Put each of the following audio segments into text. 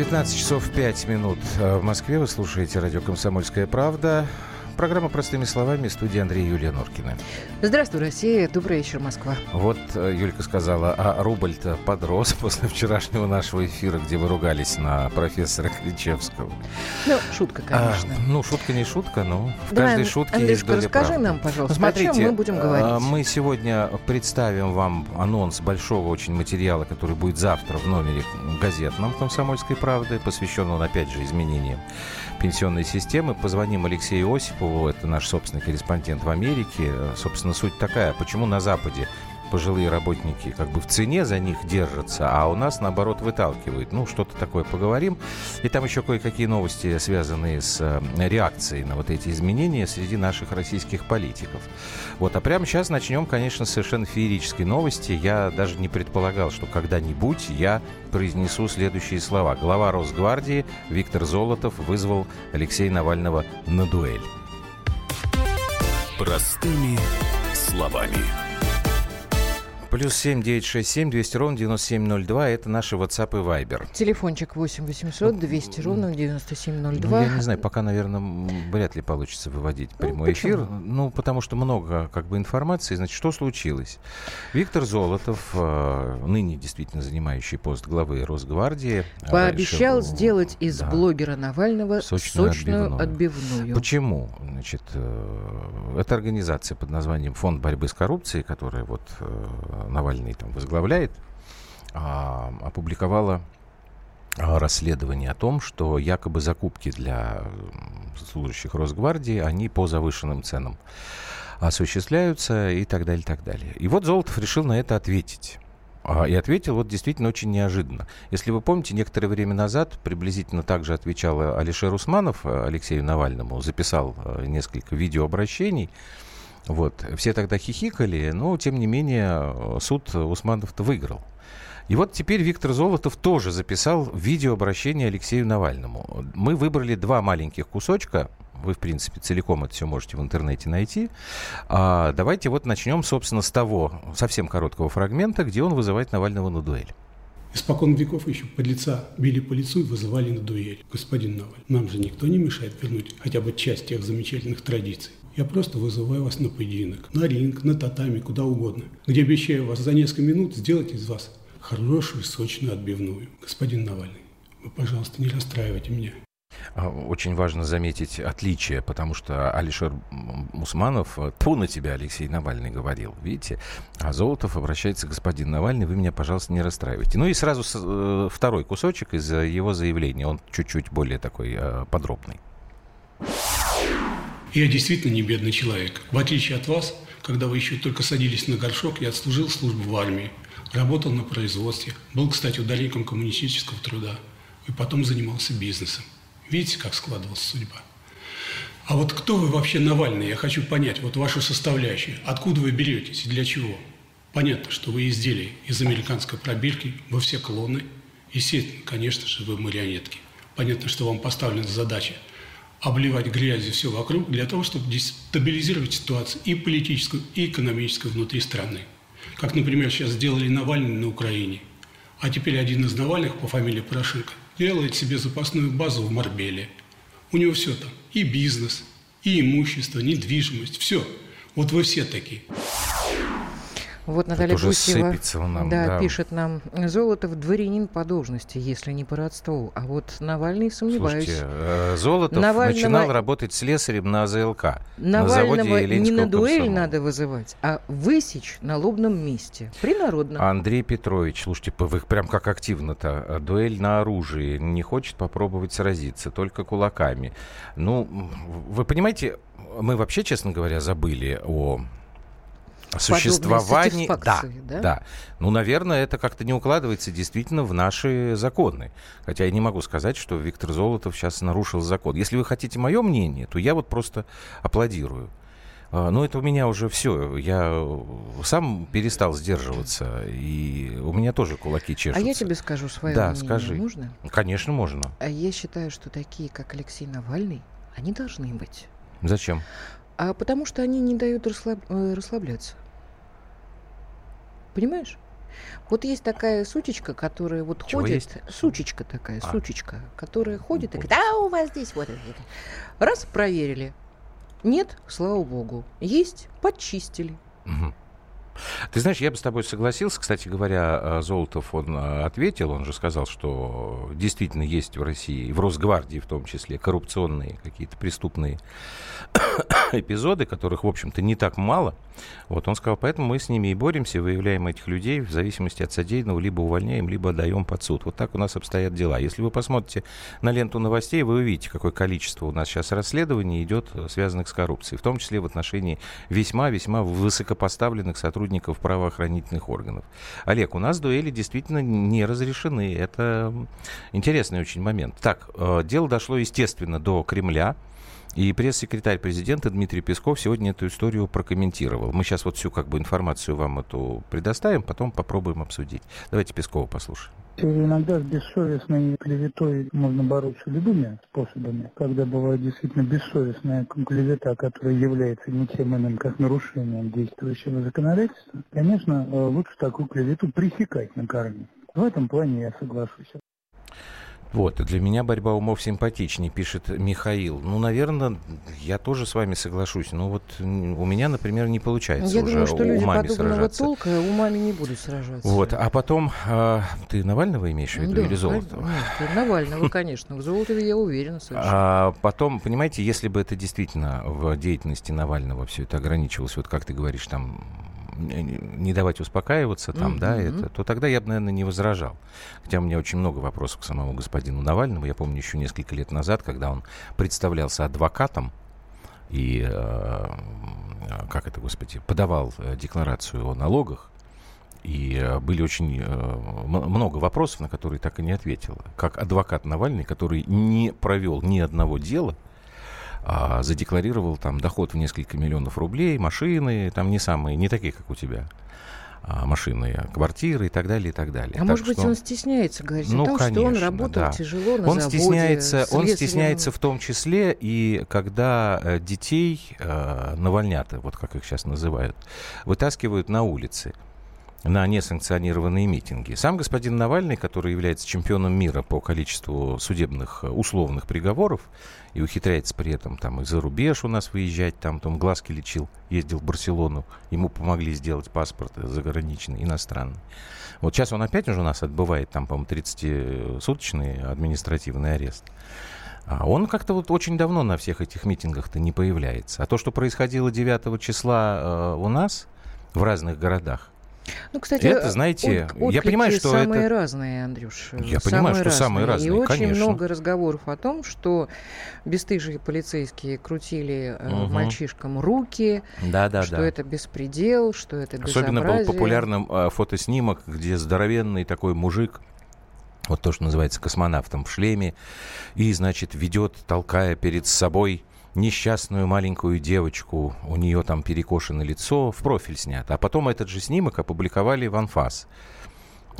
19 часов 5 минут в Москве. Вы слушаете радио «Комсомольская правда». Программа «Простыми словами» студия Андрея Юлия Норкина. Здравствуй, Россия. Добрый вечер, Москва. Вот э, Юлька сказала, а рубль-то подрос после вчерашнего нашего эфира, где вы ругались на профессора Кличевского. Ну, шутка, конечно. А, ну, шутка не шутка, но в Давай, каждой шутке Андрюшка, есть доля расскажи правды. нам, пожалуйста, смотрите, о чем мы будем э, говорить. Мы сегодня представим вам анонс большого очень материала, который будет завтра в номере газетном «Комсомольской правды», посвященного, опять же, изменениям пенсионной системы. Позвоним Алексею Осипову, это наш собственный корреспондент в Америке. Собственно, суть такая, почему на Западе пожилые работники как бы в цене за них держатся, а у нас, наоборот, выталкивают. Ну, что-то такое поговорим. И там еще кое-какие новости, связанные с э, реакцией на вот эти изменения среди наших российских политиков. Вот, а прямо сейчас начнем, конечно, с совершенно феерической новости. Я даже не предполагал, что когда-нибудь я произнесу следующие слова. Глава Росгвардии Виктор Золотов вызвал Алексея Навального на дуэль. Простыми словами. Плюс семь девять шесть семь двести ровно девяносто семь ноль два. Это наши WhatsApp и Viber. Телефончик восемь восемьсот двести ровно девяносто семь ноль два. Ну, я не знаю, пока, наверное, вряд ли получится выводить ну, прямой почему? эфир. Ну, потому что много как бы информации. Значит, что случилось? Виктор Золотов, э, ныне действительно занимающий пост главы Росгвардии, пообещал раньше, сделать из да, блогера Навального сочную, сочную отбивную. отбивную. Почему? Значит, э, это организация под названием Фонд борьбы с коррупцией, которая вот э, Навальный там возглавляет, а, опубликовала а, расследование о том, что якобы закупки для служащих Росгвардии, они по завышенным ценам осуществляются и так далее, и так далее. И вот Золотов решил на это ответить. А, и ответил вот действительно очень неожиданно. Если вы помните, некоторое время назад приблизительно так же отвечал Алишер Усманов Алексею Навальному, записал несколько видеообращений, вот. Все тогда хихикали, но, тем не менее, суд Усманов-то выиграл. И вот теперь Виктор Золотов тоже записал видеообращение Алексею Навальному. Мы выбрали два маленьких кусочка. Вы, в принципе, целиком это все можете в интернете найти. А давайте вот начнем, собственно, с того совсем короткого фрагмента, где он вызывает Навального на дуэль. Испокон веков еще подлеца били по лицу и вызывали на дуэль. Господин Наваль, нам же никто не мешает вернуть хотя бы часть тех замечательных традиций. Я просто вызываю вас на поединок, на ринг, на татами, куда угодно, где обещаю вас за несколько минут сделать из вас хорошую сочную отбивную. Господин Навальный, вы, пожалуйста, не расстраивайте меня. А, очень важно заметить отличие, потому что Алишер Мусманов, ту на тебя Алексей Навальный говорил, видите, а Золотов обращается, господин Навальный, вы меня, пожалуйста, не расстраивайте. Ну и сразу э, второй кусочек из его заявления, он чуть-чуть более такой э, подробный. Я действительно не бедный человек. В отличие от вас, когда вы еще только садились на горшок, я отслужил службу в армии, работал на производстве, был, кстати, ударником коммунистического труда и потом занимался бизнесом. Видите, как складывалась судьба? А вот кто вы вообще Навальный? Я хочу понять, вот вашу составляющую. Откуда вы беретесь и для чего? Понятно, что вы изделие из американской пробирки, вы все клоны. Естественно, конечно же, вы марионетки. Понятно, что вам поставлена задача – обливать грязью все вокруг для того, чтобы дестабилизировать ситуацию и политическую, и экономическую внутри страны. Как, например, сейчас сделали Навальный на Украине. А теперь один из Навальных по фамилии Порошенко делает себе запасную базу в Марбеле. У него все там. И бизнес, и имущество, недвижимость, все. Вот вы все такие. Вот Наталья Тут Гусева нам, да, да. пишет нам, Золотов дворянин по должности, если не по родству. А вот Навальный, сомневаюсь. Слушайте, э, Золотов Навального... начинал работать слесарем на АЗЛК. Навального на не на дуэль комсомола. надо вызывать, а высечь на лобном месте. Принародно. Андрей Петрович, слушайте, вы прям как активно-то. Э, дуэль на оружии. Не хочет попробовать сразиться, только кулаками. Ну, вы понимаете, мы вообще, честно говоря, забыли о существовании... Да, да, да. Ну, наверное, это как-то не укладывается действительно в наши законы. Хотя я не могу сказать, что Виктор Золотов сейчас нарушил закон. Если вы хотите мое мнение, то я вот просто аплодирую. А, Но ну, это у меня уже все. Я сам перестал сдерживаться, и у меня тоже кулаки чешутся. А я тебе скажу свое да, мнение. скажи. Можно? Конечно, можно. А я считаю, что такие, как Алексей Навальный, они должны быть. Зачем? А потому что они не дают расслаб... Э, расслабляться. Понимаешь? Вот есть такая сучечка, которая вот Чего ходит. Есть? Сучечка такая, а. сучечка, которая ходит и говорит, а у вас здесь вот это. Раз, проверили. Нет, слава богу. Есть, подчистили. Угу. Ты знаешь, я бы с тобой согласился. Кстати говоря, э, Золотов, он э, ответил, он же сказал, что действительно есть в России, в Росгвардии в том числе, коррупционные какие-то преступные эпизоды, которых, в общем-то, не так мало. Вот он сказал, поэтому мы с ними и боремся, выявляем этих людей в зависимости от содеянного, либо увольняем, либо отдаем под суд. Вот так у нас обстоят дела. Если вы посмотрите на ленту новостей, вы увидите, какое количество у нас сейчас расследований идет, э, связанных с коррупцией, в том числе в отношении весьма-весьма высокопоставленных сотрудников правоохранительных органов. Олег, у нас дуэли действительно не разрешены. Это интересный очень момент. Так, э, дело дошло, естественно, до Кремля. И пресс-секретарь президента Дмитрий Песков сегодня эту историю прокомментировал. Мы сейчас вот всю как бы информацию вам эту предоставим, потом попробуем обсудить. Давайте Пескова послушаем. Иногда с бессовестной клеветой можно бороться любыми способами. Когда бывает действительно бессовестная клевета, которая является ничем иным, как нарушением действующего законодательства, конечно, э, лучше такую клевету пресекать на корне. В этом плане я соглашусь. Вот, для меня борьба умов симпатичнее, пишет Михаил. Ну, наверное, я тоже с вами соглашусь. Но вот у меня, например, не получается я уже думаю, что люди умами сражаться. толка умами не будут сражаться. Вот, а потом, а, ты Навального имеешь в виду да, или Золотого? Нет, Навального, конечно. В Золотове я уверена совершенно. А потом, понимаете, если бы это действительно в деятельности Навального все это ограничивалось, вот как ты говоришь, там не давать успокаиваться там, mm-hmm. да, это, то тогда я бы, наверное, не возражал. Хотя у меня очень много вопросов к самому господину Навальному. Я помню еще несколько лет назад, когда он представлялся адвокатом и, э, как это, господи, подавал э, декларацию о налогах, и э, были очень много вопросов, на которые так и не ответил. Как адвокат Навальный, который не провел ни одного дела, а, задекларировал там доход в несколько миллионов рублей, машины, там не самые, не такие, как у тебя а, машины, квартиры и так далее, и так далее. А так может быть, он стесняется говорить ну, о том, конечно, что он работал да. тяжело на он заводе. Стесняется, он стесняется в том числе и когда э, детей э, навальнята, вот как их сейчас называют, вытаскивают на улицы на несанкционированные митинги. Сам господин Навальный, который является чемпионом мира по количеству судебных э, условных приговоров и ухитряется при этом там и за рубеж у нас выезжать, там, там глазки лечил, ездил в Барселону, ему помогли сделать паспорт заграничный, иностранный. Вот сейчас он опять уже у нас отбывает там, по-моему, 30-суточный административный арест. А он как-то вот очень давно на всех этих митингах-то не появляется. А то, что происходило 9 числа э, у нас в разных городах, ну, кстати, это, знаете, от, я понимаю, что самые это... разные, Андрюш. Я самые понимаю, что разные. самые разные, И очень конечно. много разговоров о том, что бесстыжие полицейские крутили угу. мальчишкам руки, да, да, что да. это беспредел, что это Особенно безобразие. был популярным э, фотоснимок, где здоровенный такой мужик вот то, что называется космонавтом в шлеме, и, значит, ведет, толкая перед собой несчастную маленькую девочку, у нее там перекошено лицо, в профиль снято. А потом этот же снимок опубликовали в анфас.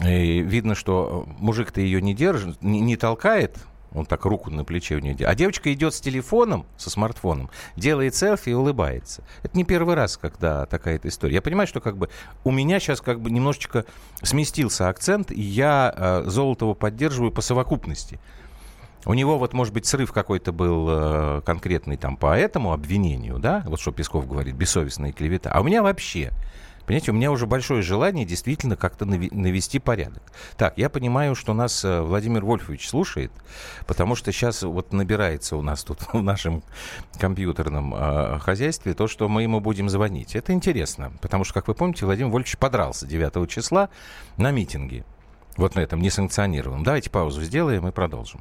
И видно, что мужик-то ее не держит, не, не толкает, он так руку на плече у нее делает. А девочка идет с телефоном, со смартфоном, делает селфи и улыбается. Это не первый раз, когда такая эта история. Я понимаю, что как бы у меня сейчас как бы немножечко сместился акцент, и я э, Золотого поддерживаю по совокупности. У него вот, может быть, срыв какой-то был э, конкретный там по этому обвинению, да, вот что Песков говорит, бессовестная клевета. А у меня вообще, понимаете, у меня уже большое желание действительно как-то навести порядок. Так, я понимаю, что нас э, Владимир Вольфович слушает, потому что сейчас вот набирается у нас тут в нашем компьютерном э, хозяйстве то, что мы ему будем звонить. Это интересно, потому что, как вы помните, Владимир Вольфович подрался 9 числа на митинге. Вот на этом несанкционированном. Давайте паузу сделаем и продолжим.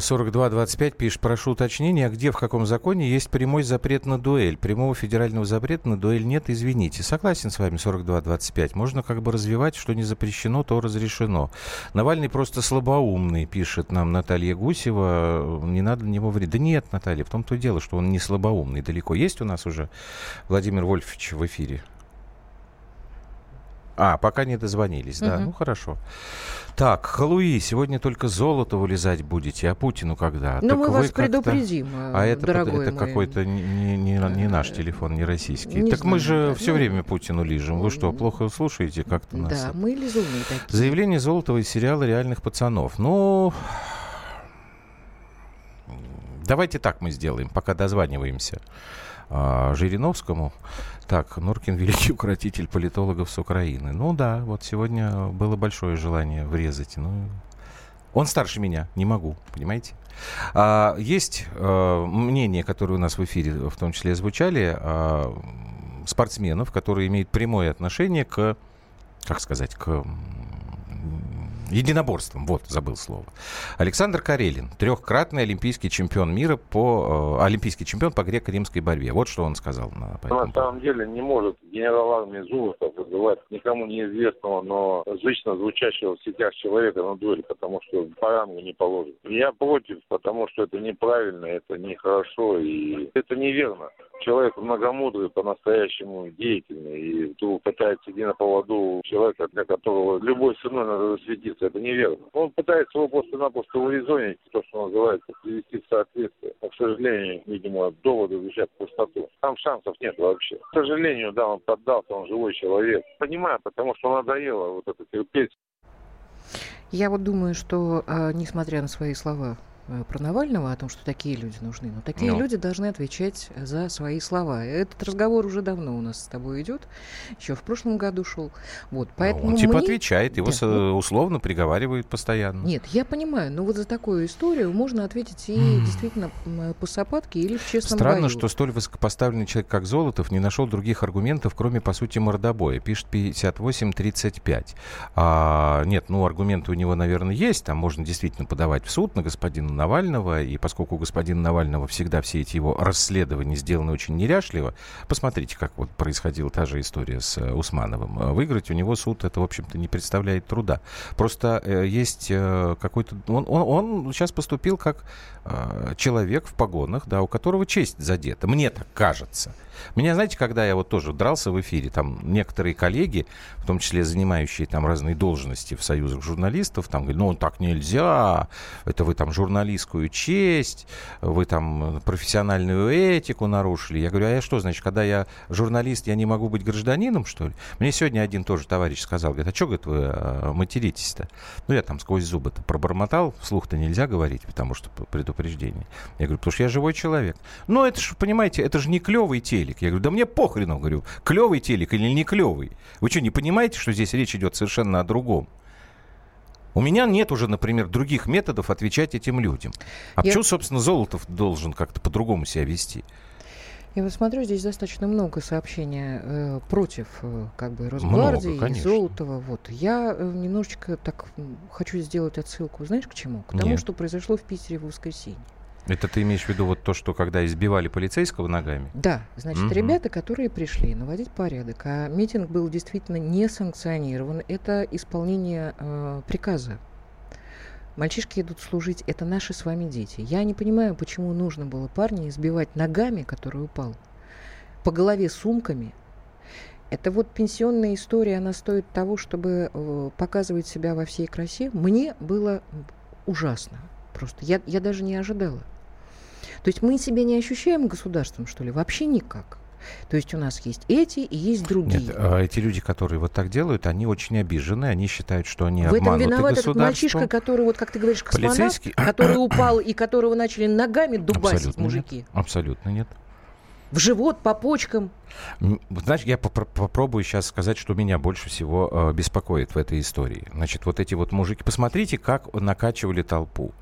4225 пишет, прошу уточнения, а где, в каком законе есть прямой запрет на дуэль? Прямого федерального запрета на дуэль нет, извините. Согласен с вами, 4225. Можно как бы развивать, что не запрещено, то разрешено. Навальный просто слабоумный, пишет нам Наталья Гусева. Не надо на него вредить. Да нет, Наталья, в том-то и дело, что он не слабоумный далеко. Есть у нас уже Владимир Вольфович в эфире? А, пока не дозвонились, да. Угу. Ну, хорошо. Так, Халуи, сегодня только золото вылезать будете, а Путину когда? Ну, мы вас предупредим, А это, дорогой это какой-то не, не, не наш телефон, не российский. Не так знаю, мы же да. все ну, время Путину лижем. Вы что, плохо слушаете как-то нас? Да, мы лизуны такие. Заявление Золотова из сериала «Реальных пацанов». Ну, давайте так мы сделаем, пока дозваниваемся а, Жириновскому. Так, Норкин великий укротитель политологов с Украины. Ну да, вот сегодня было большое желание врезать. Ну, он старше меня, не могу, понимаете? А, есть а, мнения, которые у нас в эфире в том числе звучали, а, спортсменов, которые имеют прямое отношение к, как сказать, к единоборством, вот, забыл слово. Александр Карелин, трехкратный олимпийский чемпион мира по... Э, олимпийский чемпион по греко-римской борьбе. Вот что он сказал. На, по на самом деле не может генерал армии Зубов вызывать никому неизвестного, но зычно звучащего в сетях человека на дуэль, потому что по рангу не положит. Я против, потому что это неправильно, это нехорошо и это неверно человек многомудрый, по-настоящему деятельный, и пытается идти на поводу человека, для которого любой ценой надо засветиться. Это неверно. Он пытается его просто-напросто урезонить, то, что называется, привести в соответствие. Но, к сожалению, видимо, доводы звучат в пустоту. Там шансов нет вообще. К сожалению, да, он поддался, он живой человек. Понимаю, потому что надоело вот это терпеть. Я вот думаю, что, э, несмотря на свои слова про Навального, о том, что такие люди нужны. Но такие. Ну. люди должны отвечать за свои слова. Этот разговор уже давно у нас с тобой идет. Еще в прошлом году шел. Вот, ну, поэтому он типа мне... отвечает, его да, ну... условно приговаривают постоянно. Нет, я понимаю, но вот за такую историю можно ответить и mm. действительно по сапатке или в честном Странно, бою. что столь высокопоставленный человек, как Золотов, не нашел других аргументов, кроме, по сути, мордобоя. Пишет 58-35. А, нет, ну, аргументы у него, наверное, есть. Там можно действительно подавать в суд на господина Навального, и поскольку у господина Навального всегда все эти его расследования сделаны очень неряшливо, посмотрите, как вот происходила та же история с э, Усмановым. Э, выиграть у него суд, это, в общем-то, не представляет труда. Просто э, есть какой-то... Он, он, он сейчас поступил как человек в погонах, да, у которого честь задета. Мне так кажется. Меня, знаете, когда я вот тоже дрался в эфире, там некоторые коллеги, в том числе занимающие там разные должности в союзах журналистов, там говорят, ну, так нельзя, это вы там журналистскую честь, вы там профессиональную этику нарушили. Я говорю, а я что, значит, когда я журналист, я не могу быть гражданином, что ли? Мне сегодня один тоже товарищ сказал, говорит, а что, говорит, вы а, материтесь-то? Ну, я там сквозь зубы-то пробормотал, вслух-то нельзя говорить, потому что предупреждение. Я говорю, потому что я живой человек. Но это же, понимаете, это же не клевый телек телек. Я говорю, да мне похрену, говорю, клевый телек или не клевый. Вы что, не понимаете, что здесь речь идет совершенно о другом? У меня нет уже, например, других методов отвечать этим людям. А Я... почему, собственно, Золотов должен как-то по-другому себя вести? Я вот смотрю, здесь достаточно много сообщений э, против э, как бы Росгвардии много, и Золотова. Вот. Я э, немножечко так хочу сделать отсылку, знаешь, к чему? К тому, Нет. что произошло в Питере в воскресенье. Это ты имеешь в виду вот то, что когда избивали полицейского ногами? Да, значит, угу. ребята, которые пришли наводить порядок, а митинг был действительно не санкционирован, это исполнение э, приказа. Мальчишки идут служить, это наши с вами дети. Я не понимаю, почему нужно было парня избивать ногами, который упал, по голове сумками. Это вот пенсионная история, она стоит того, чтобы э, показывать себя во всей красе. Мне было ужасно просто. Я, я даже не ожидала. То есть мы себя не ощущаем государством, что ли? Вообще никак. То есть у нас есть эти и есть другие. Нет, а эти люди, которые вот так делают, они очень обижены, они считают, что они В этом виноват этот мальчишка, который, вот как ты говоришь, космонавт, который упал и которого начали ногами дубасить абсолютно мужики. Нет, абсолютно нет. В живот, по почкам. Знаешь, я поп попробую сейчас сказать, что меня больше всего э, беспокоит в этой истории. Значит, вот эти вот мужики, посмотрите, как накачивали толпу.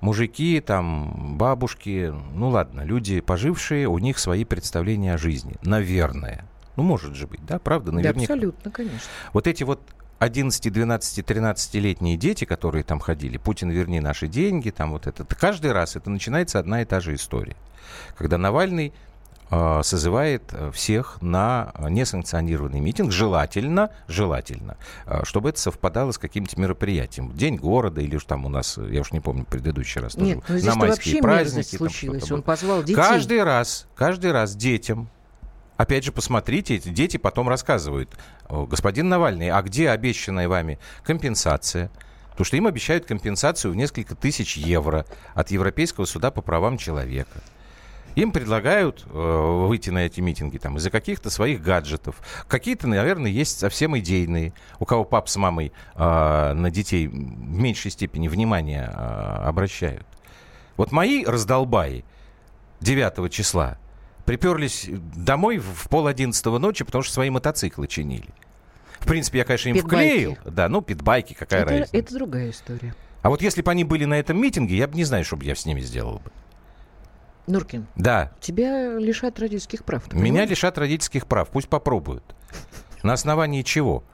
Мужики, там, бабушки, ну ладно, люди пожившие, у них свои представления о жизни. Наверное. Ну, может же быть, да, правда, наверняка. Да, абсолютно, конечно. Вот эти вот 11, 12, 13-летние дети, которые там ходили, Путин, верни наши деньги, там вот это, каждый раз это начинается одна и та же история. Когда Навальный созывает э, всех на несанкционированный митинг, желательно, желательно, э, чтобы это совпадало с каким-то мероприятием. День города или уж там у нас, я уж не помню, предыдущий раз Нет, тоже, ну, на майские праздники. случилось, он позвал детей. Каждый раз, каждый раз детям Опять же, посмотрите, эти дети потом рассказывают. Господин Навальный, а где обещанная вами компенсация? Потому что им обещают компенсацию в несколько тысяч евро от Европейского суда по правам человека. Им предлагают э, выйти на эти митинги там, из-за каких-то своих гаджетов. Какие-то, наверное, есть совсем идейные, у кого пап с мамой э, на детей в меньшей степени внимания э, обращают. Вот мои раздолбаи 9 числа приперлись домой в пол одиннадцатого ночи, потому что свои мотоциклы чинили. В принципе, я, конечно, им Питбайки. вклеил. Да, ну, питбайки, какая это, разница. Это другая история. А вот если бы они были на этом митинге, я бы не знаю, что бы я с ними сделал бы. Нуркин. Да. Тебя лишат родительских прав. Меня понимаешь? лишат родительских прав. Пусть попробуют. На основании чего?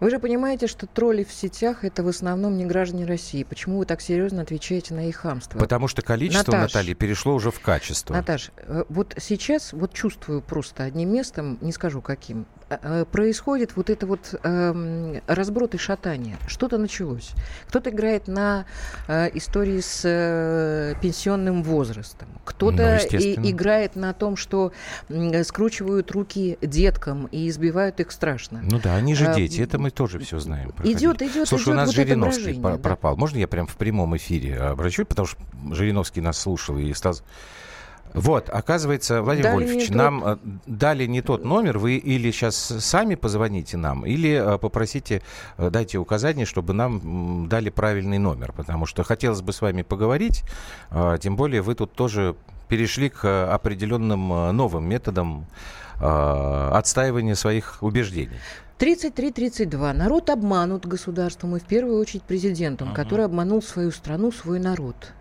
Вы же понимаете, что тролли в сетях это в основном не граждане России. Почему вы так серьезно отвечаете на их хамство? Потому что количество, Наташ, Наталья, перешло уже в качество. Наташ, э, вот сейчас вот чувствую просто одним местом, не скажу каким, э, э, происходит вот это вот э, разброд и шатание. Что-то началось. Кто-то играет на э, истории с э, пенсионным возрастом. Кто-то ну, играет на том, что э, скручивают руки деткам и избивают их страшно. Ну да, они же дети, это мы мы тоже все знаем. Идет, идет, Слушай, идет у нас вот Жириновский пропал. Да. Можно я прям в прямом эфире обращусь, потому что Жириновский нас слушал и стал... Вот, оказывается, Владимир дали Вольфович, нам тот... Э, дали не тот номер. Вы или сейчас сами позвоните нам, или э, попросите, э, дайте указание, чтобы нам дали правильный номер. Потому что хотелось бы с вами поговорить. Тем более вы тут тоже перешли к определенным новым методам отстаивания своих убеждений. 33-32. Народ обманут государством и в первую очередь президентом, ага. который обманул свою страну, свой народ.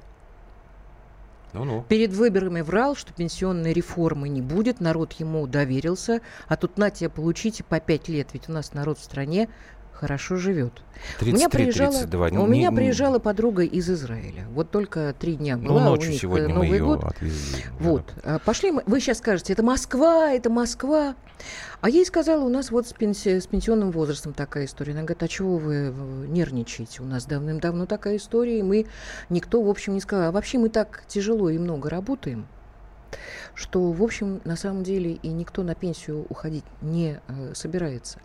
Ну-ну. Перед выборами врал, что пенсионной реформы не будет, народ ему доверился, а тут на тебе получите по пять лет, ведь у нас народ в стране хорошо живет. 33, у меня приезжала, 32. У не, меня приезжала подруга из Израиля. Вот только три дня ну, была ну, ночью у них сегодня Новый мы ее год. Отвезли. Вот. Да. Пошли мы. Вы сейчас скажете, это Москва, это Москва. А я ей сказала, у нас вот с, пенси... с пенсионным возрастом такая история. Она говорит, а чего вы нервничаете? У нас давным-давно такая история, и мы никто, в общем, не сказал. А вообще мы так тяжело и много работаем, что, в общем, на самом деле и никто на пенсию уходить не э, собирается.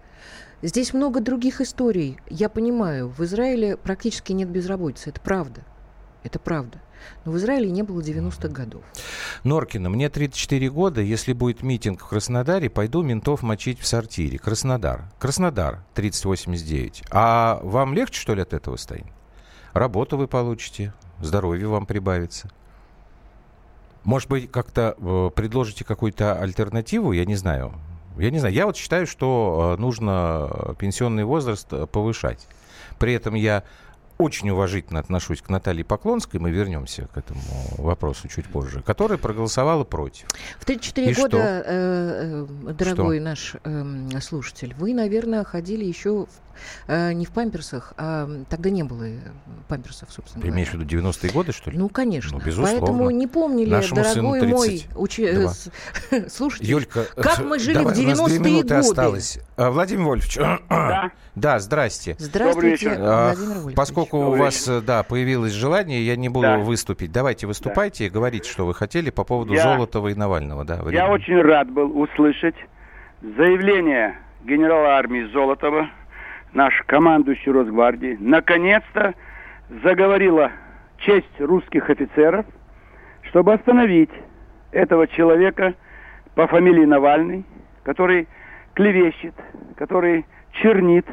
Здесь много других историй. Я понимаю, в Израиле практически нет безработицы. Это правда. Это правда. Но в Израиле не было 90-х годов. Норкина, мне 34 года. Если будет митинг в Краснодаре, пойду ментов мочить в сортире. Краснодар. Краснодар, 3089. А вам легче, что ли, от этого стоит? Работу вы получите, здоровье вам прибавится. Может быть, как-то э, предложите какую-то альтернативу, я не знаю. Я не знаю, я вот считаю, что э, нужно пенсионный возраст э, повышать. При этом я очень уважительно отношусь к Наталье Поклонской, мы вернемся к этому вопросу чуть позже, которая проголосовала против. В 34 И года, э, э, дорогой что? наш э, слушатель, вы, наверное, ходили еще в Э, не в памперсах, а тогда не было э, памперсов, собственно Ты имеешь в виду 90-е годы, что ли? Ну, конечно. Ну, безусловно. Поэтому не помнили, Нашему дорогой мой учи... Э, слушайте, Юлька, как мы жили давай, в 90-е годы. осталось. Владимир Вольфович. Да. Да, здрасте. Здравствуйте, Владимир Вольфович. Поскольку у вас, да, появилось желание, я не буду да. выступить. Давайте выступайте, да. говорите, что вы хотели по поводу я... Золотого и Навального. Да, я очень рад был услышать заявление генерала армии Золотова наш командующий Росгвардии, наконец-то заговорила честь русских офицеров, чтобы остановить этого человека по фамилии Навальный, который клевещет, который чернит,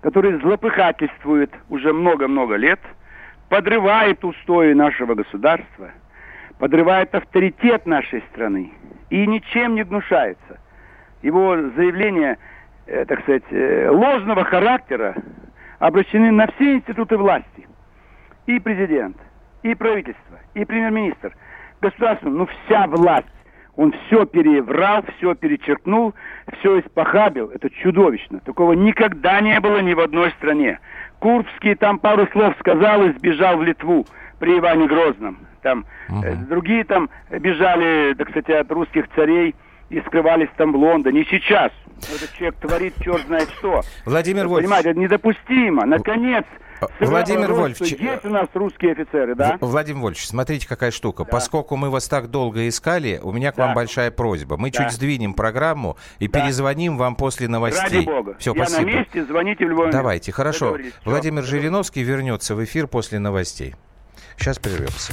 который злопыхательствует уже много-много лет, подрывает устои нашего государства, подрывает авторитет нашей страны и ничем не гнушается. Его заявления, э, так сказать, э, ложного характера обращены на все институты власти. И президент, и правительство, и премьер-министр. Государство, ну вся власть. Он все переврал, все перечеркнул, все испохабил. Это чудовищно. Такого никогда не было ни в одной стране. Курбский там пару слов сказал и сбежал в Литву при Иване Грозном. Там угу. э, другие там бежали, так сказать, от русских царей и скрывались там в Лондоне. Не сейчас. Этот человек творит черт знает что. Владимир Вольфович. Понимаете, это недопустимо. Наконец, а, Владимир Вольфович, есть у нас русские офицеры, да? Владимир Вольфович, смотрите, какая штука. Да. Поскольку мы вас так долго искали, у меня к да. вам большая просьба. Мы да. чуть сдвинем программу и да. перезвоним вам после новостей. Ради бога. Все, Я спасибо. на месте, звоните в любой Давайте, хорошо. Владимир Жириновский вернется в эфир после новостей. Сейчас прервемся.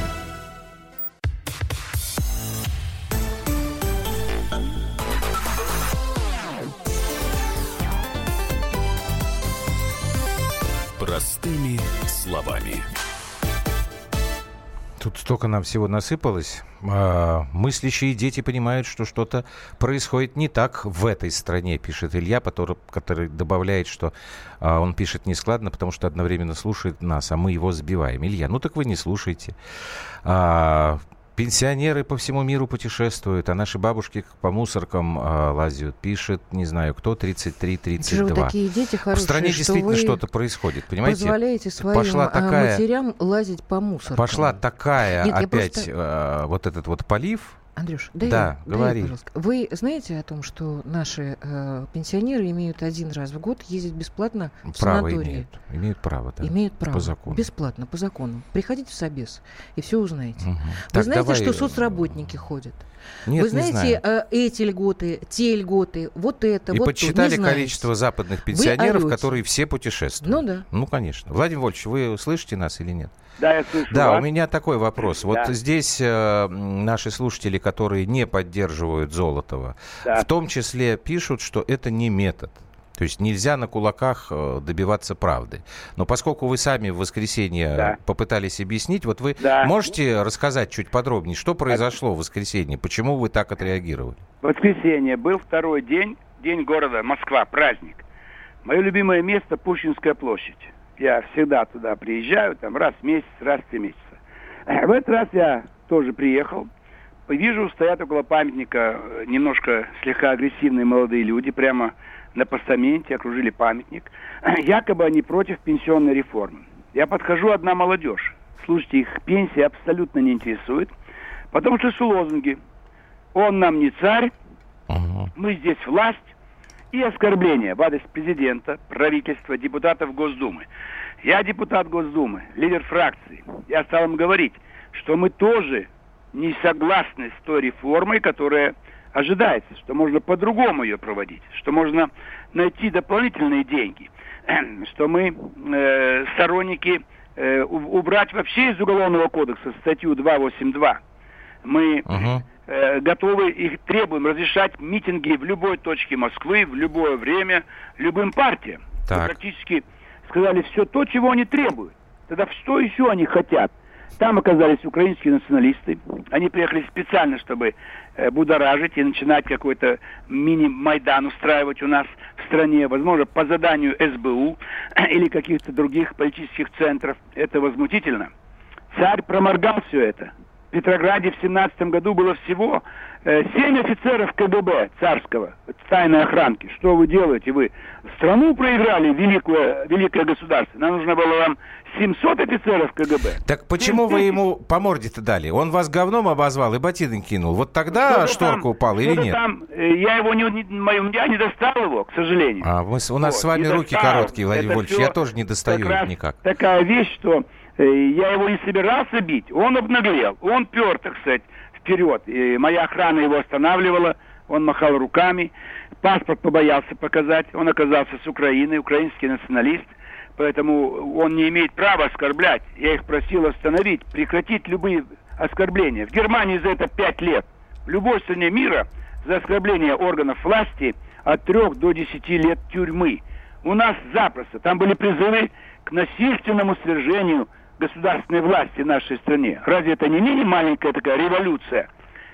Простыми словами. Тут столько нам всего насыпалось. А, мыслящие дети понимают, что что-то происходит не так в этой стране, пишет Илья, который, добавляет, что а, он пишет нескладно, потому что одновременно слушает нас, а мы его сбиваем. Илья, ну так вы не слушайте. А, Пенсионеры по всему миру путешествуют, а наши бабушки по мусоркам э, лазят. Пишет, не знаю кто, 33-32. Вы такие дети хорошие, В стране действительно что-то происходит, понимаете? позволяете своим Пошла а, такая, матерям лазить по мусоркам. Пошла такая Нет, опять просто... э, вот этот вот полив, Андрюш, дай, да, дай, говори. пожалуйста. Вы знаете о том, что наши э, пенсионеры имеют один раз в год ездить бесплатно в право санатории? Имеют, имеют право, да. Имеют право. По закону. Бесплатно, по закону. Приходите в Собес, и все узнаете. Угу. Вы так, знаете, давай... что соцработники ходят? Нет, Вы знаете, э, эти льготы, те льготы, вот это, и вот подсчитали тут, количество западных пенсионеров, которые все путешествуют. Ну да. Ну, конечно. Владимир Вольфович, вы слышите нас или нет? Да, я слышу Да, вас. у меня такой вопрос. Да. Вот здесь э, наши слушатели, которые не поддерживают Золотого, да. в том числе пишут, что это не метод. То есть нельзя на кулаках э, добиваться правды. Но поскольку вы сами в воскресенье да. попытались объяснить, вот вы да. можете рассказать чуть подробнее, что произошло в воскресенье, почему вы так отреагировали? В воскресенье был второй день, день города Москва, праздник. Мое любимое место Пушкинская площадь. Я всегда туда приезжаю, там раз в месяц, раз в три месяца. В этот раз я тоже приехал. Вижу, стоят около памятника э, немножко слегка агрессивные молодые люди, прямо на постаменте, окружили памятник. Якобы они против пенсионной реформы. Я подхожу, одна молодежь. Слушайте, их пенсия абсолютно не интересует. Потому что лозунги. Он нам не царь, мы здесь власть, и оскорбления в адрес президента, правительства, депутатов Госдумы. Я депутат Госдумы, лидер фракции. Я стал им говорить, что мы тоже не согласны с той реформой, которая ожидается, что можно по-другому ее проводить, что можно найти дополнительные деньги, что мы э, сторонники э, убрать вообще из Уголовного кодекса статью 282. Мы uh-huh. э, готовы и требуем разрешать митинги в любой точке Москвы, в любое время, любым партиям. Так. практически сказали все то, чего они требуют. Тогда что еще они хотят? Там оказались украинские националисты. Они приехали специально, чтобы э, будоражить и начинать какой-то мини-майдан устраивать у нас в стране, возможно, по заданию СБУ или каких-то других политических центров. Это возмутительно. Царь проморгал все это. В Петрограде в 17 году было всего э, семь офицеров КГБ царского, тайной охранки. Что вы делаете? Вы страну проиграли, великое, великое государство. Нам нужно было вам 700 офицеров КГБ. Так почему вы ему по морде-то дали? Он вас говном обозвал и ботинок кинул. Вот тогда шторка там, упала или нет? Там, э, я его не, не, я не достал его, к сожалению. А мы, у нас вот, с вами руки достал. короткие, Владимир Вольфович. Я тоже не достаю никак. Такая вещь, что я его не собирался бить. Он обнаглел. Он пер, так сказать, вперед. И моя охрана его останавливала. он махал руками, паспорт побоялся показать, он оказался с Украины, украинский националист, поэтому он не имеет права оскорблять. Я их просил остановить, прекратить любые оскорбления. В Германии за это пять лет. В любой стране мира за оскорбление органов власти от трех до десяти лет тюрьмы. У нас запросто. Там были призывы к насильственному свержению государственной власти в нашей стране. Разве это не мини маленькая такая революция?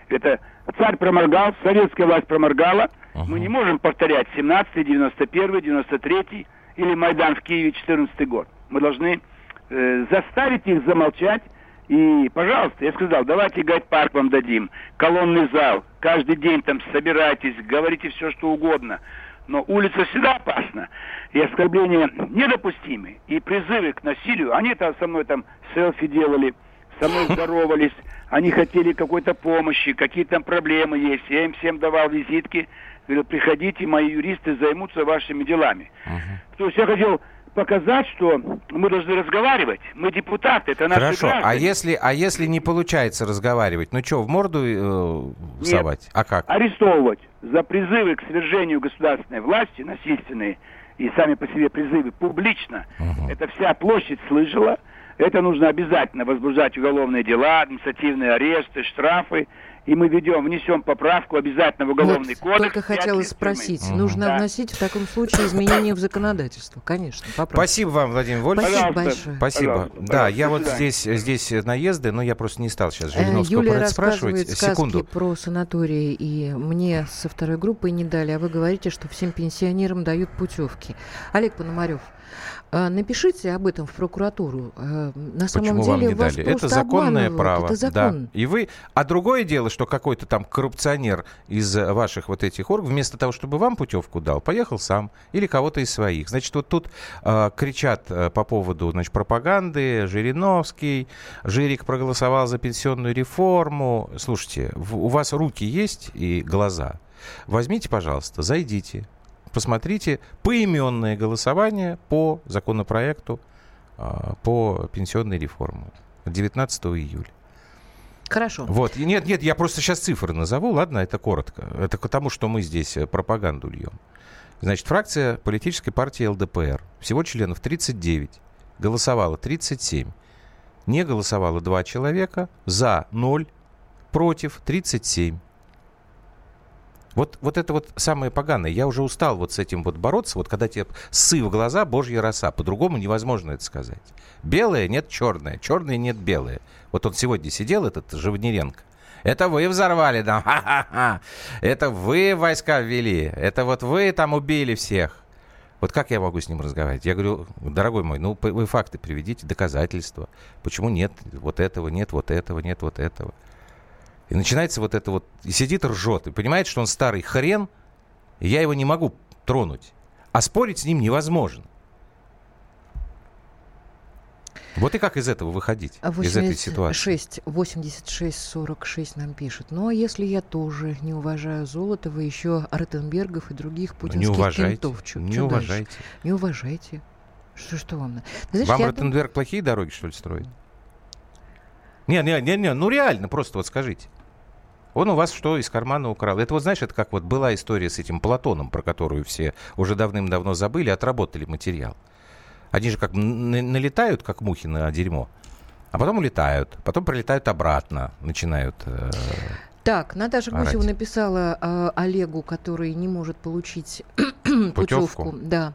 Это царь проморгал, советская власть проморгала. Uh-huh. Мы не можем повторять 17 91 93 или Майдан в Киеве 14 год. Мы должны э, заставить их замолчать. И, пожалуйста, я сказал, давайте гайд-парк вам дадим, колонный зал. Каждый день там собирайтесь, говорите все, что угодно. Но улица всегда опасна. И оскорбления недопустимы. И призывы к насилию, они там со мной там селфи делали, со мной здоровались, они хотели какой-то помощи, какие там проблемы есть. Я им всем давал визитки, говорил, приходите, мои юристы займутся вашими делами. Uh-huh. То есть я хотел показать, что мы должны разговаривать. Мы депутаты, это наши Хорошо, граждане. а если, а если не получается разговаривать, ну что, в морду э, совать? Нет, а как? арестовывать за призывы к свержению государственной власти, насильственные, и сами по себе призывы публично. Угу. Это вся площадь слышала. Это нужно обязательно возбуждать уголовные дела, административные аресты, штрафы и мы ведем, внесем поправку обязательно в уголовный вот, кодекс. Только хотела спросить, угу. нужно да. вносить в таком случае изменения в законодательство, конечно. Поправку. Спасибо вам, Владимир Вольфович. Спасибо большое. Спасибо. Пожалуйста, да, пожалуйста. я вот здесь, здесь наезды, но я просто не стал сейчас Жириновского Юлия про это спрашивать. Секунду. про санатории, и мне со второй группой не дали, а вы говорите, что всем пенсионерам дают путевки. Олег Пономарев, напишите об этом в прокуратуру. А, на самом Почему деле вам не вас дали? Это законное право. Это закон. Да. И вы, а другое дело, что какой-то там коррупционер из ваших вот этих органов вместо того, чтобы вам путевку дал, поехал сам или кого-то из своих. Значит, вот тут э, кричат э, по поводу, значит, пропаганды. Жириновский, Жирик проголосовал за пенсионную реформу. Слушайте, в, у вас руки есть и глаза. Возьмите, пожалуйста, зайдите посмотрите поименное голосование по законопроекту а, по пенсионной реформе 19 июля. Хорошо. Вот. Нет, нет, я просто сейчас цифры назову, ладно, это коротко. Это к тому, что мы здесь э, пропаганду льем. Значит, фракция политической партии ЛДПР, всего членов 39, голосовало 37. Не голосовало 2 человека, за 0, против 37. Вот, вот это вот самое поганое. Я уже устал вот с этим вот бороться. Вот когда тебе сы в глаза, божья роса. По-другому невозможно это сказать. Белое нет черное, черное нет белое. Вот он сегодня сидел, этот Живниренко. Это вы взорвали, да? Это вы войска ввели. Это вот вы там убили всех. Вот как я могу с ним разговаривать? Я говорю, дорогой мой, ну вы факты приведите, доказательства. Почему нет вот этого, нет вот этого, нет вот этого. И начинается вот это вот, и сидит ржет, и понимает, что он старый хрен, и я его не могу тронуть. А спорить с ним невозможно. Вот и как из этого выходить, 86, из этой ситуации? 86 46 нам пишет. Ну, а если я тоже не уважаю Золотого, еще Ротенбергов и других путинских не уважайте, кентов? Чё, не чё уважайте. Дальше? Не уважайте. Что, что вам? Знаешь, вам Ротенберг дум... плохие дороги, что ли, строит? Не, не, не, не, ну реально, просто вот скажите. Он у вас что из кармана украл? Это вот, знаешь, это как вот была история с этим Платоном, про которую все уже давным-давно забыли, отработали материал. Они же как налетают, как мухи на дерьмо, а потом улетают, потом прилетают обратно, начинают... Э, так, Наташа орать. Гусева написала э, Олегу, который не может получить путевку. путевку. Да.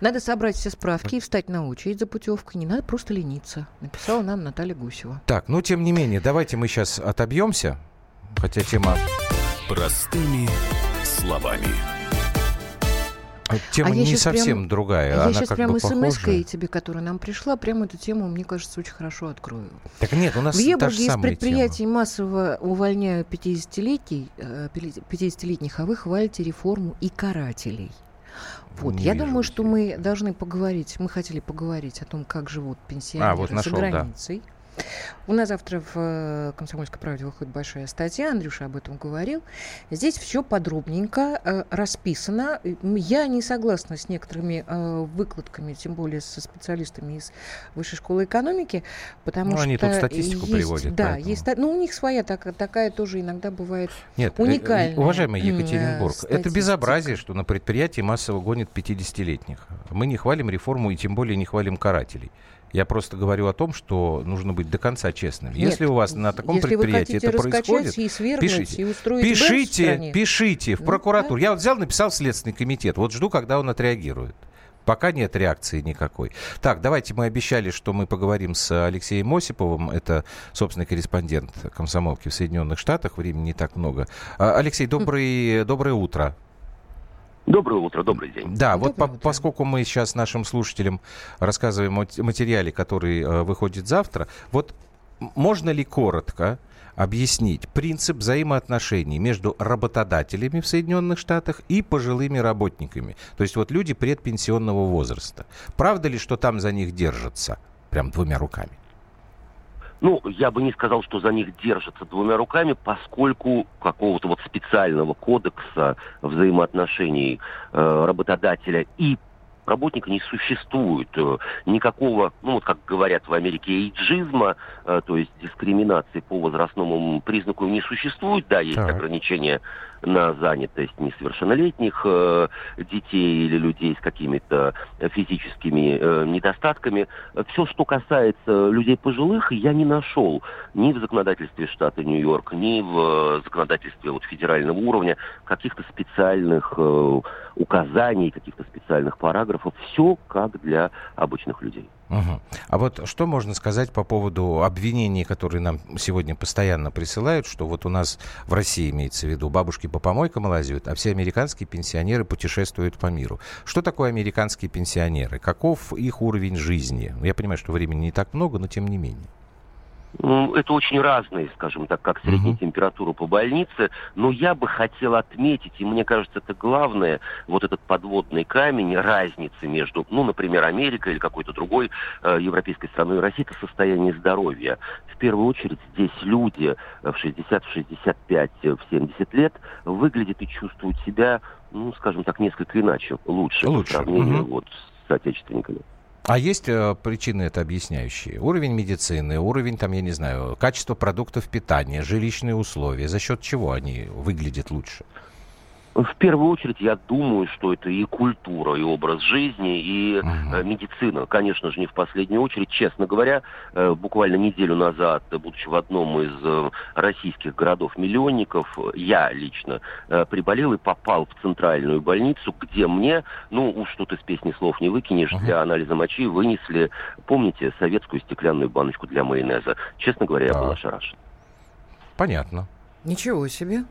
Надо собрать все справки и встать на очередь за путевкой. Не надо просто лениться. Написала нам Наталья Гусева. Так, ну тем не менее, давайте мы сейчас отобьемся хотя тема... Простыми словами. Тема а не совсем прям, другая. Я Она сейчас как прямо смс тебе, которая нам пришла, прямо эту тему, мне кажется, очень хорошо открою. Так нет, у нас В Ебурге из предприятий тема. массово увольняют 50-летних, 50-летних, а вы хвалите реформу и карателей. Вот, не я думаю, что мы должны поговорить, мы хотели поговорить о том, как живут пенсионеры а, вот нашел, за границей. Да У нас завтра в э, «Комсомольской правде» выходит большая статья, Андрюша об этом говорил. Здесь все подробненько э, расписано. Я не согласна с некоторыми э, выкладками, тем более со специалистами из Высшей школы экономики, потому ну, что... они тут статистику есть, приводят. Да, поэтому. есть, ну, у них своя так, такая тоже иногда бывает Нет, уникальная. Уважаемый Екатеринбург, это безобразие, что на предприятии массово гонят 50-летних. Мы не хвалим реформу и тем более не хвалим карателей. Я просто говорю о том, что нужно быть до конца честным. Нет, если у вас на таком предприятии это происходит, и пишите. И пишите, в пишите в ну, прокуратуру. Да? Я вот взял, написал в Следственный комитет. Вот жду, когда он отреагирует. Пока нет реакции никакой. Так, давайте мы обещали, что мы поговорим с Алексеем Осиповым. Это собственный корреспондент комсомолки в Соединенных Штатах. Времени не так много. А, Алексей, добрый, доброе утро. Доброе утро, добрый день. Да, Доброе вот по, поскольку мы сейчас нашим слушателям рассказываем о материале, который э, выходит завтра, вот можно ли коротко объяснить принцип взаимоотношений между работодателями в Соединенных Штатах и пожилыми работниками? То есть вот люди предпенсионного возраста. Правда ли, что там за них держатся прям двумя руками? Ну, я бы не сказал, что за них держатся двумя руками, поскольку какого-то вот специального кодекса взаимоотношений э, работодателя и работника не существует э, никакого, ну вот как говорят в Америке, эйджизма, э, то есть дискриминации по возрастному признаку не существует, да, есть так. ограничения на занятость несовершеннолетних э, детей или людей с какими-то физическими э, недостатками. Все, что касается людей пожилых, я не нашел ни в законодательстве штата Нью-Йорк, ни в законодательстве вот, федерального уровня каких-то специальных э, указаний, каких-то специальных параграфов. Все как для обычных людей. Угу. А вот что можно сказать по поводу обвинений, которые нам сегодня постоянно присылают, что вот у нас в России имеется в виду бабушки по помойкам лазят, а все американские пенсионеры путешествуют по миру. Что такое американские пенсионеры? Каков их уровень жизни? Я понимаю, что времени не так много, но тем не менее. Это очень разные, скажем так, как средняя mm-hmm. температура по больнице, но я бы хотел отметить, и мне кажется, это главное, вот этот подводный камень разницы между, ну, например, Америкой или какой-то другой э, европейской страной и Россией, это состояние здоровья. В первую очередь здесь люди в 60, в 65, в 70 лет выглядят и чувствуют себя, ну, скажем так, несколько иначе, лучше, лучше. по сравнению mm-hmm. вот с соотечественниками. А есть э, причины это объясняющие? Уровень медицины, уровень, там, я не знаю, качество продуктов питания, жилищные условия. За счет чего они выглядят лучше? В первую очередь, я думаю, что это и культура, и образ жизни, и uh-huh. э, медицина. Конечно же, не в последнюю очередь. Честно говоря, э, буквально неделю назад, будучи в одном из э, российских городов-миллионников, я лично приболел и попал в центральную больницу, где мне, ну уж что ты с песни слов не выкинешь, uh-huh. для анализа мочи вынесли, помните, советскую стеклянную баночку для майонеза. Честно говоря, я был ошарашен. Понятно. Ничего себе.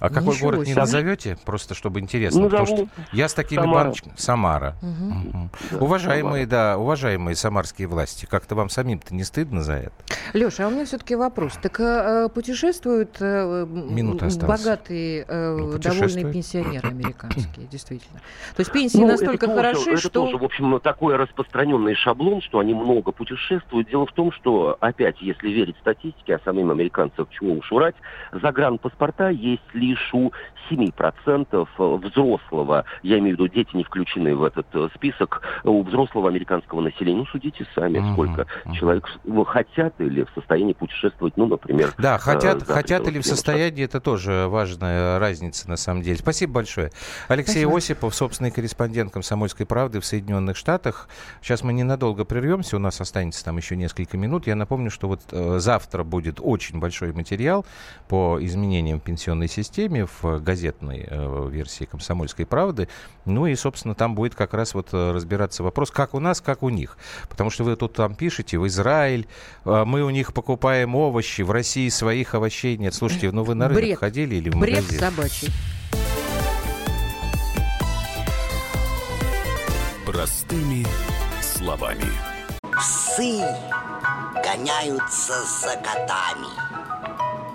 А Ничего какой город себе. не назовете? Просто чтобы интересно. Назову потому что я с такими Самара. баночками... Самара. Угу. Угу. Да, уважаемые, Самара. да, уважаемые самарские власти, как-то вам самим-то не стыдно за это? Леша, а у меня все-таки вопрос. Так а, путешествуют а, богатые, а, ну, довольные пенсионеры американские, действительно. То есть пенсии ну, настолько это хороши, тоже, что... Это тоже, в общем, такой распространенный шаблон, что они много путешествуют. Дело в том, что, опять, если верить статистике, а самим американцам чего уж урать, загранпаспорта есть лишь у 7% взрослого, я имею в виду, дети не включены в этот э, список, у взрослого американского населения. Ну, судите сами, uh-huh, сколько uh-huh. человек хотят или в состоянии путешествовать, ну, например. Да, хотят, э, хотят или в состоянии, это тоже важная разница на самом деле. Спасибо большое. Алексей Спасибо. Осипов, собственный корреспондент «Комсомольской правды» в Соединенных Штатах. Сейчас мы ненадолго прервемся, у нас останется там еще несколько минут. Я напомню, что вот э, завтра будет очень большой материал по изменениям пенсионной системы системе в газетной э, версии «Комсомольской правды». Ну и, собственно, там будет как раз вот э, разбираться вопрос, как у нас, как у них. Потому что вы тут там пишете, в Израиль, э, мы у них покупаем овощи, в России своих овощей нет. Слушайте, ну вы на рынок Бред. ходили или в Бред магазин? собачий. Простыми словами. Псы гоняются за котами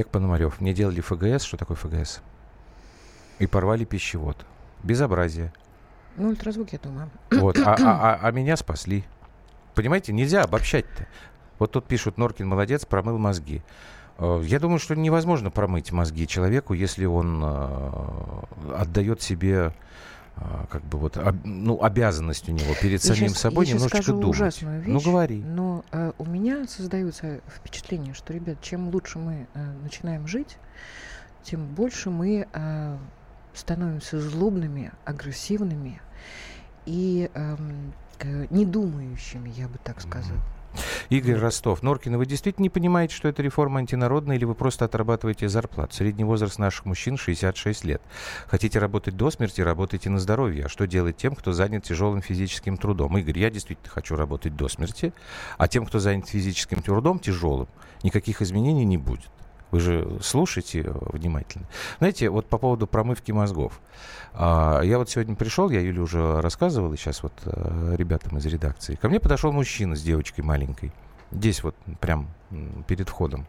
Олег Пономарев. Мне делали ФГС. Что такое ФГС? И порвали пищевод. Безобразие. Ну, ультразвук, я думаю. Вот. А, а, а, а меня спасли. Понимаете, нельзя обобщать-то. Вот тут пишут, Норкин молодец, промыл мозги. Э, я думаю, что невозможно промыть мозги человеку, если он э, отдает себе как бы вот об, ну обязанность у него перед самим сейчас, собой я немножечко скажу думать. ужасную вещь, ну говори. Но э, у меня создается впечатление, что, ребят, чем лучше мы э, начинаем жить, тем больше мы э, становимся злобными, агрессивными и э, недумающими, я бы так сказала. Игорь Ростов. Норкина, вы действительно не понимаете, что это реформа антинародная, или вы просто отрабатываете зарплату? Средний возраст наших мужчин 66 лет. Хотите работать до смерти, работайте на здоровье. А что делать тем, кто занят тяжелым физическим трудом? Игорь, я действительно хочу работать до смерти, а тем, кто занят физическим трудом, тяжелым, никаких изменений не будет. Вы же слушайте внимательно. Знаете, вот по поводу промывки мозгов. А, я вот сегодня пришел, я Юле уже рассказывал, и сейчас вот а, ребятам из редакции. Ко мне подошел мужчина с девочкой маленькой. Здесь вот прям перед входом.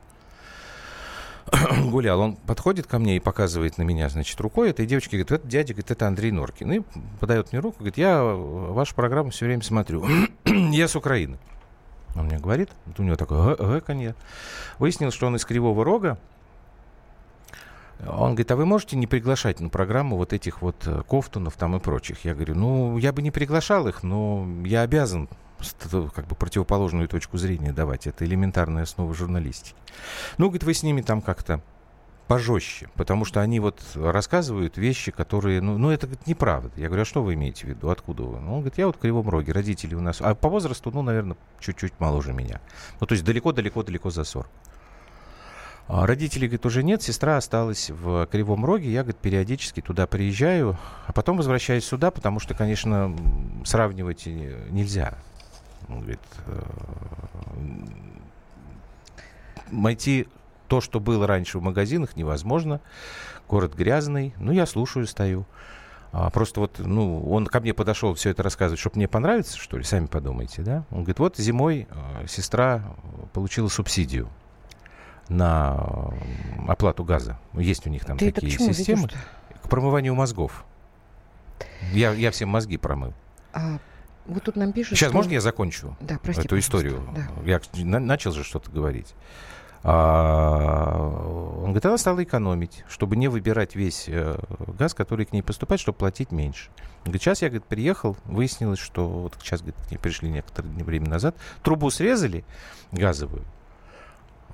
гулял. Он подходит ко мне и показывает на меня, значит, рукой этой девочке, говорит, это дядя, говорит, это Андрей Норкин. И подает мне руку, говорит, я вашу программу все время смотрю. я с Украины. Он мне говорит, вот у него такое гэканье. Выяснилось, что он из Кривого Рога. Он говорит, а вы можете не приглашать на программу вот этих вот э, Кофтунов там и прочих? Я говорю, ну, я бы не приглашал их, но я обязан как бы противоположную точку зрения давать. Это элементарная основа журналистики. Ну, говорит, вы с ними там как-то пожестче, потому что они вот рассказывают вещи, которые, ну, ну это говорит, неправда. Я говорю, а что вы имеете в виду, откуда вы? Ну, он говорит, я вот в Кривом Роге, родители у нас, а по возрасту, ну, наверное, чуть-чуть моложе меня. Ну, то есть далеко-далеко-далеко за 40. А родителей, говорит, уже нет, сестра осталась в Кривом Роге, я, говорит, периодически туда приезжаю, а потом возвращаюсь сюда, потому что, конечно, сравнивать нельзя. Он говорит, найти то, что было раньше в магазинах, невозможно. Город грязный. Ну, я слушаю, стою. А, просто вот, ну, он ко мне подошел все это рассказывать, чтобы мне понравится, что ли, сами подумайте, да? Он говорит, вот зимой э, сестра получила субсидию на оплату газа. Есть у них там Ты такие системы. Ведешь, к промыванию мозгов. Я, я всем мозги промыл. А вот тут нам пишут, Сейчас, что... можно я закончу да, прости, эту историю? Да. Я на, начал же что-то говорить. А, он говорит, она стала экономить, чтобы не выбирать весь э, газ, который к ней поступает, чтобы платить меньше. Он говорит, сейчас я говорит, приехал, выяснилось, что вот сейчас говорит, к ней пришли некоторое время назад, трубу срезали газовую.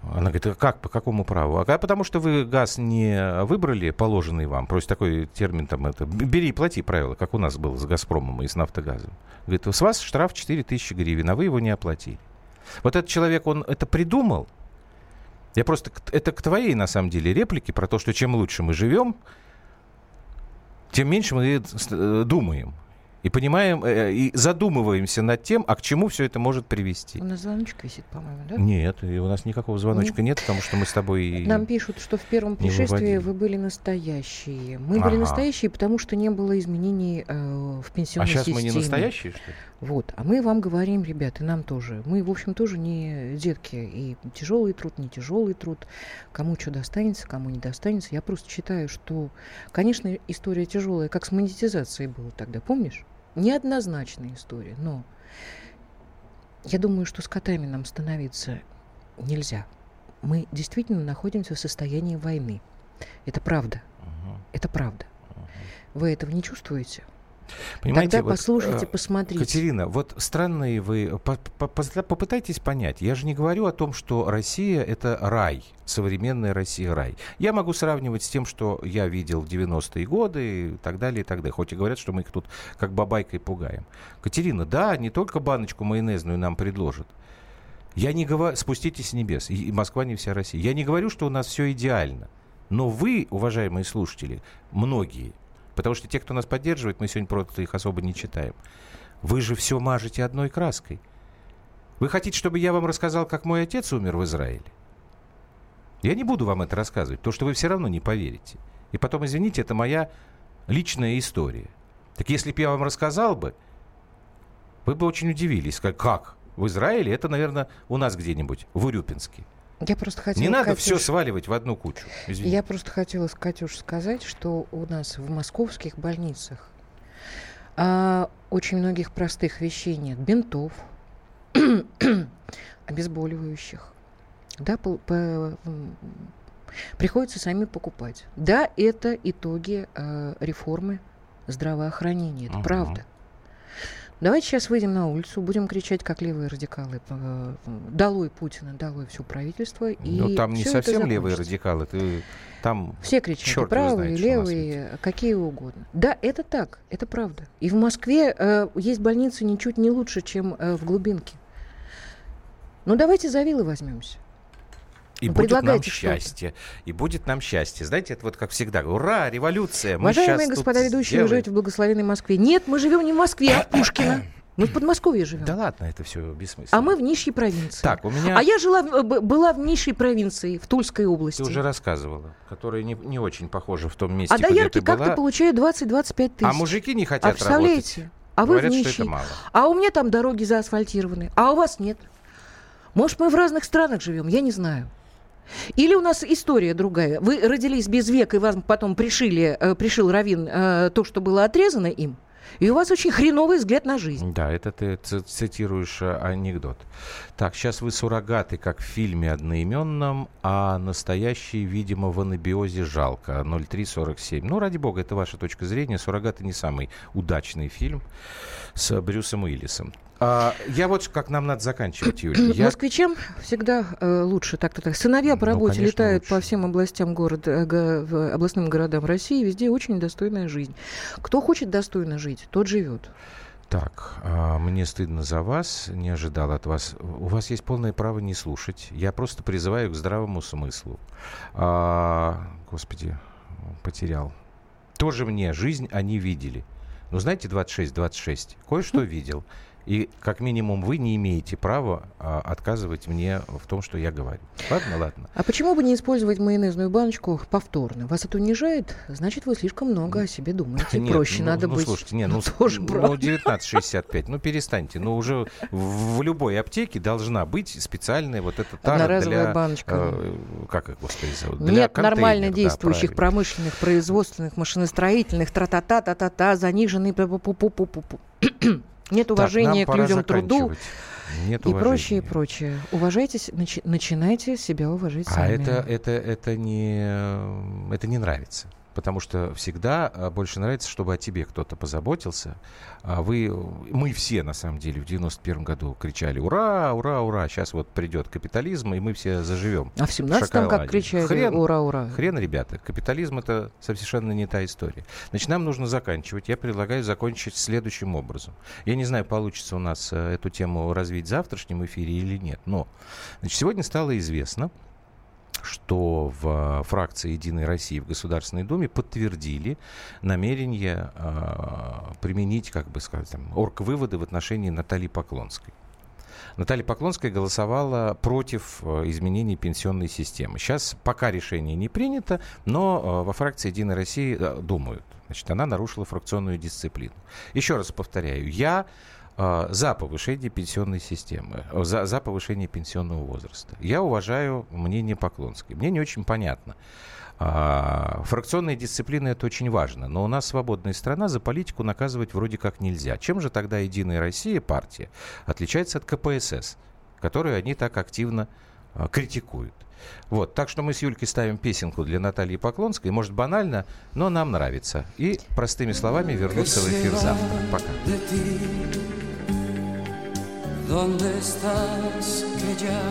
Она говорит, а как, по какому праву? А потому что вы газ не выбрали, положенный вам. Просто такой термин там это. Бери и плати правила, как у нас было с Газпромом и с Нафтогазом. Говорит, с вас штраф 4 тысячи гривен, а вы его не оплатили. Вот этот человек, он это придумал, я просто... Это к твоей, на самом деле, реплике про то, что чем лучше мы живем, тем меньше мы э, думаем. И понимаем, э, и задумываемся над тем, а к чему все это может привести. У нас звоночек висит, по-моему, да? Нет, и у нас никакого звоночка нет, потому что мы с тобой... Нам пишут, что в первом пришествии вы были настоящие. Мы ага. были настоящие, потому что не было изменений э, в пенсионной системе. А сейчас системе. мы не настоящие, что ли? Вот. А мы вам говорим, ребята, нам тоже. Мы, в общем, тоже не детки. И тяжелый труд, не тяжелый труд. Кому что достанется, кому не достанется. Я просто считаю, что, конечно, история тяжелая, как с монетизацией было тогда, помнишь? Неоднозначная история, но я думаю, что с котами нам становиться нельзя. Мы действительно находимся в состоянии войны. Это правда. Uh-huh. Это правда. Uh-huh. Вы этого не чувствуете? Понимаете, Тогда послушайте, вот, посмотрите. Катерина, вот странные вы... Попытайтесь понять. Я же не говорю о том, что Россия — это рай. Современная Россия — рай. Я могу сравнивать с тем, что я видел в 90-е годы и так далее, и так далее. Хоть и говорят, что мы их тут как бабайкой пугаем. Катерина, да, не только баночку майонезную нам предложат. Я не говорю... Спуститесь с небес. И Москва не вся Россия. Я не говорю, что у нас все идеально. Но вы, уважаемые слушатели, многие, потому что те, кто нас поддерживает, мы сегодня просто их особо не читаем, вы же все мажете одной краской. Вы хотите, чтобы я вам рассказал, как мой отец умер в Израиле? Я не буду вам это рассказывать, то что вы все равно не поверите. И потом, извините, это моя личная история. Так если бы я вам рассказал бы, вы бы очень удивились. Как? В Израиле? Это, наверное, у нас где-нибудь, в Урюпинске. Я просто хотела, Не надо Катюш, все сваливать в одну кучу. Извини. Я просто хотела, Катюш, сказать, что у нас в московских больницах а, очень многих простых вещей нет. Бинтов, обезболивающих. Да, по, по, приходится сами покупать. Да, это итоги э, реформы здравоохранения. Это Ага. правда. Давайте сейчас выйдем на улицу, будем кричать, как левые радикалы. э, Долой Путина, долой все правительство. И Ну, там не совсем левые радикалы. Ты, там Все кричат, и его правые, знает, левые, какие угодно. Да, это так, это правда. И в Москве э, есть больницы ничуть не лучше, чем э, в глубинке. Ну, давайте за вилы возьмемся. И Ну, будет нам счастье. И будет нам счастье. Знаете, это вот как всегда. Ура, революция. Мы Уважаемые господа ведущие, вы живете в благословенной Москве. Нет, мы живем не в Москве, а в Пушкино. Мы в Подмосковье живем. Да ладно, это все бессмысленно. А мы в нищей провинции. Так, у меня... А я жила, была в нищей провинции, в Тульской области. Ты уже рассказывала, которая не, не очень похожа в том месте, а доярки как-то получают 20-25 тысяч. А мужики не А хотят представляете? работать. А вы Говорят, в что нищей. это мало. А у меня там дороги заасфальтированы, а у вас нет. Может, мы в разных странах живем, я не знаю. Или у нас история другая. Вы родились без века, и вам потом пришили, э, пришил Равин э, то, что было отрезано им, и у вас очень хреновый взгляд на жизнь. Да, это ты цитируешь э, анекдот. Так, сейчас вы суррогаты, как в фильме одноименном, а настоящие, видимо, в анабиозе жалко. 0347. Ну, ради бога, это ваша точка зрения. Суррогаты не самый удачный фильм с Брюсом Уиллисом. А, я вот как нам надо заканчивать, Юлия. Я- Москвичам всегда э, лучше так-то так. Сыновья по Ну, работе конечно, летают лучше. по всем областям города, э, го- областным городам России, везде очень достойная жизнь. Кто хочет достойно жить, тот живет. Так, а, мне стыдно за вас, не ожидал от вас. У вас есть полное право не слушать. Я просто призываю к здравому смыслу. А, господи, потерял. Тоже мне жизнь они видели. Ну, знаете, 26-26, кое-что видел. И как минимум вы не имеете права а, отказывать мне в том, что я говорю. Ладно, ладно. А почему бы не использовать майонезную баночку повторно? Вас это унижает? Значит, вы слишком много о себе думаете. Нет, Проще ну, надо ну, быть. слушайте, не, ну, тоже ну, правда. 19,65, ну перестаньте. Ну уже в, любой аптеке должна быть специальная вот эта тара Одноразовая для... баночка. э, как их, господи, зовут? Для Нет нормально да, действующих правильно. промышленных, производственных, машиностроительных, тра-та-та, та-та-та, заниженный пу-пу-пу-пу-пу. Нет Так, уважения нам к людям труду. Нет и прочее, и прочее. Уважайтесь, начи- начинайте себя уважать А сами. это, это, это, не, это не нравится. Потому что всегда а, больше нравится, чтобы о тебе кто-то позаботился. А вы, мы все, на самом деле, в 91 году кричали «Ура, ура, ура!» Сейчас вот придет капитализм, и мы все заживем. А в 17-м как кричали Хрен, «Ура, ура!» Хрен, ребята, капитализм это совершенно не та история. Значит, нам нужно заканчивать. Я предлагаю закончить следующим образом. Я не знаю, получится у нас э, эту тему развить в завтрашнем эфире или нет, но значит, сегодня стало известно, что в э, фракции «Единой России» в Государственной Думе подтвердили намерение э, применить, как бы сказать, там, орг-выводы в отношении Натальи Поклонской. Наталья Поклонская голосовала против э, изменений пенсионной системы. Сейчас пока решение не принято, но э, во фракции «Единой России» думают. Значит, она нарушила фракционную дисциплину. Еще раз повторяю, я за повышение пенсионной системы, э, за, за повышение пенсионного возраста. Я уважаю мнение Поклонской. Мне не очень понятно. А, фракционная дисциплина это очень важно, но у нас свободная страна, за политику наказывать вроде как нельзя. Чем же тогда Единая Россия, партия, отличается от КПСС, которую они так активно а, критикуют? Вот, так что мы с Юлькой ставим песенку для Натальи Поклонской. Может, банально, но нам нравится. И простыми словами вернуться в эфир завтра. Пока. ¿Dónde estás que ya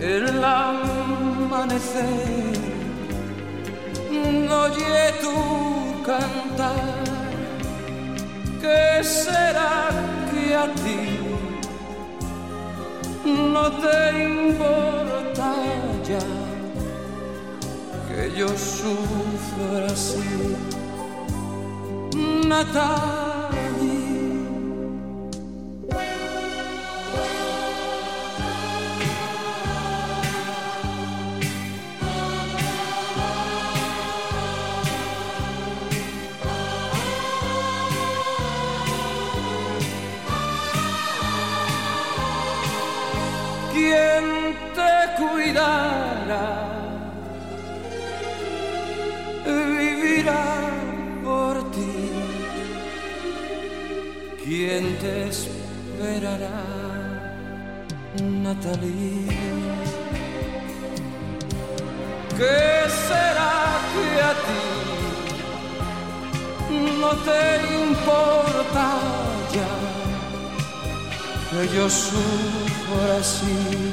el amanecer no oye tu cantar? ¿Qué será que a ti no te importa ya que yo sufra así. Natalie. Vivirá por ti. ¿Quién te esperará, Natalie? ¿Qué será que a ti no te importa ya? que yo sufro así,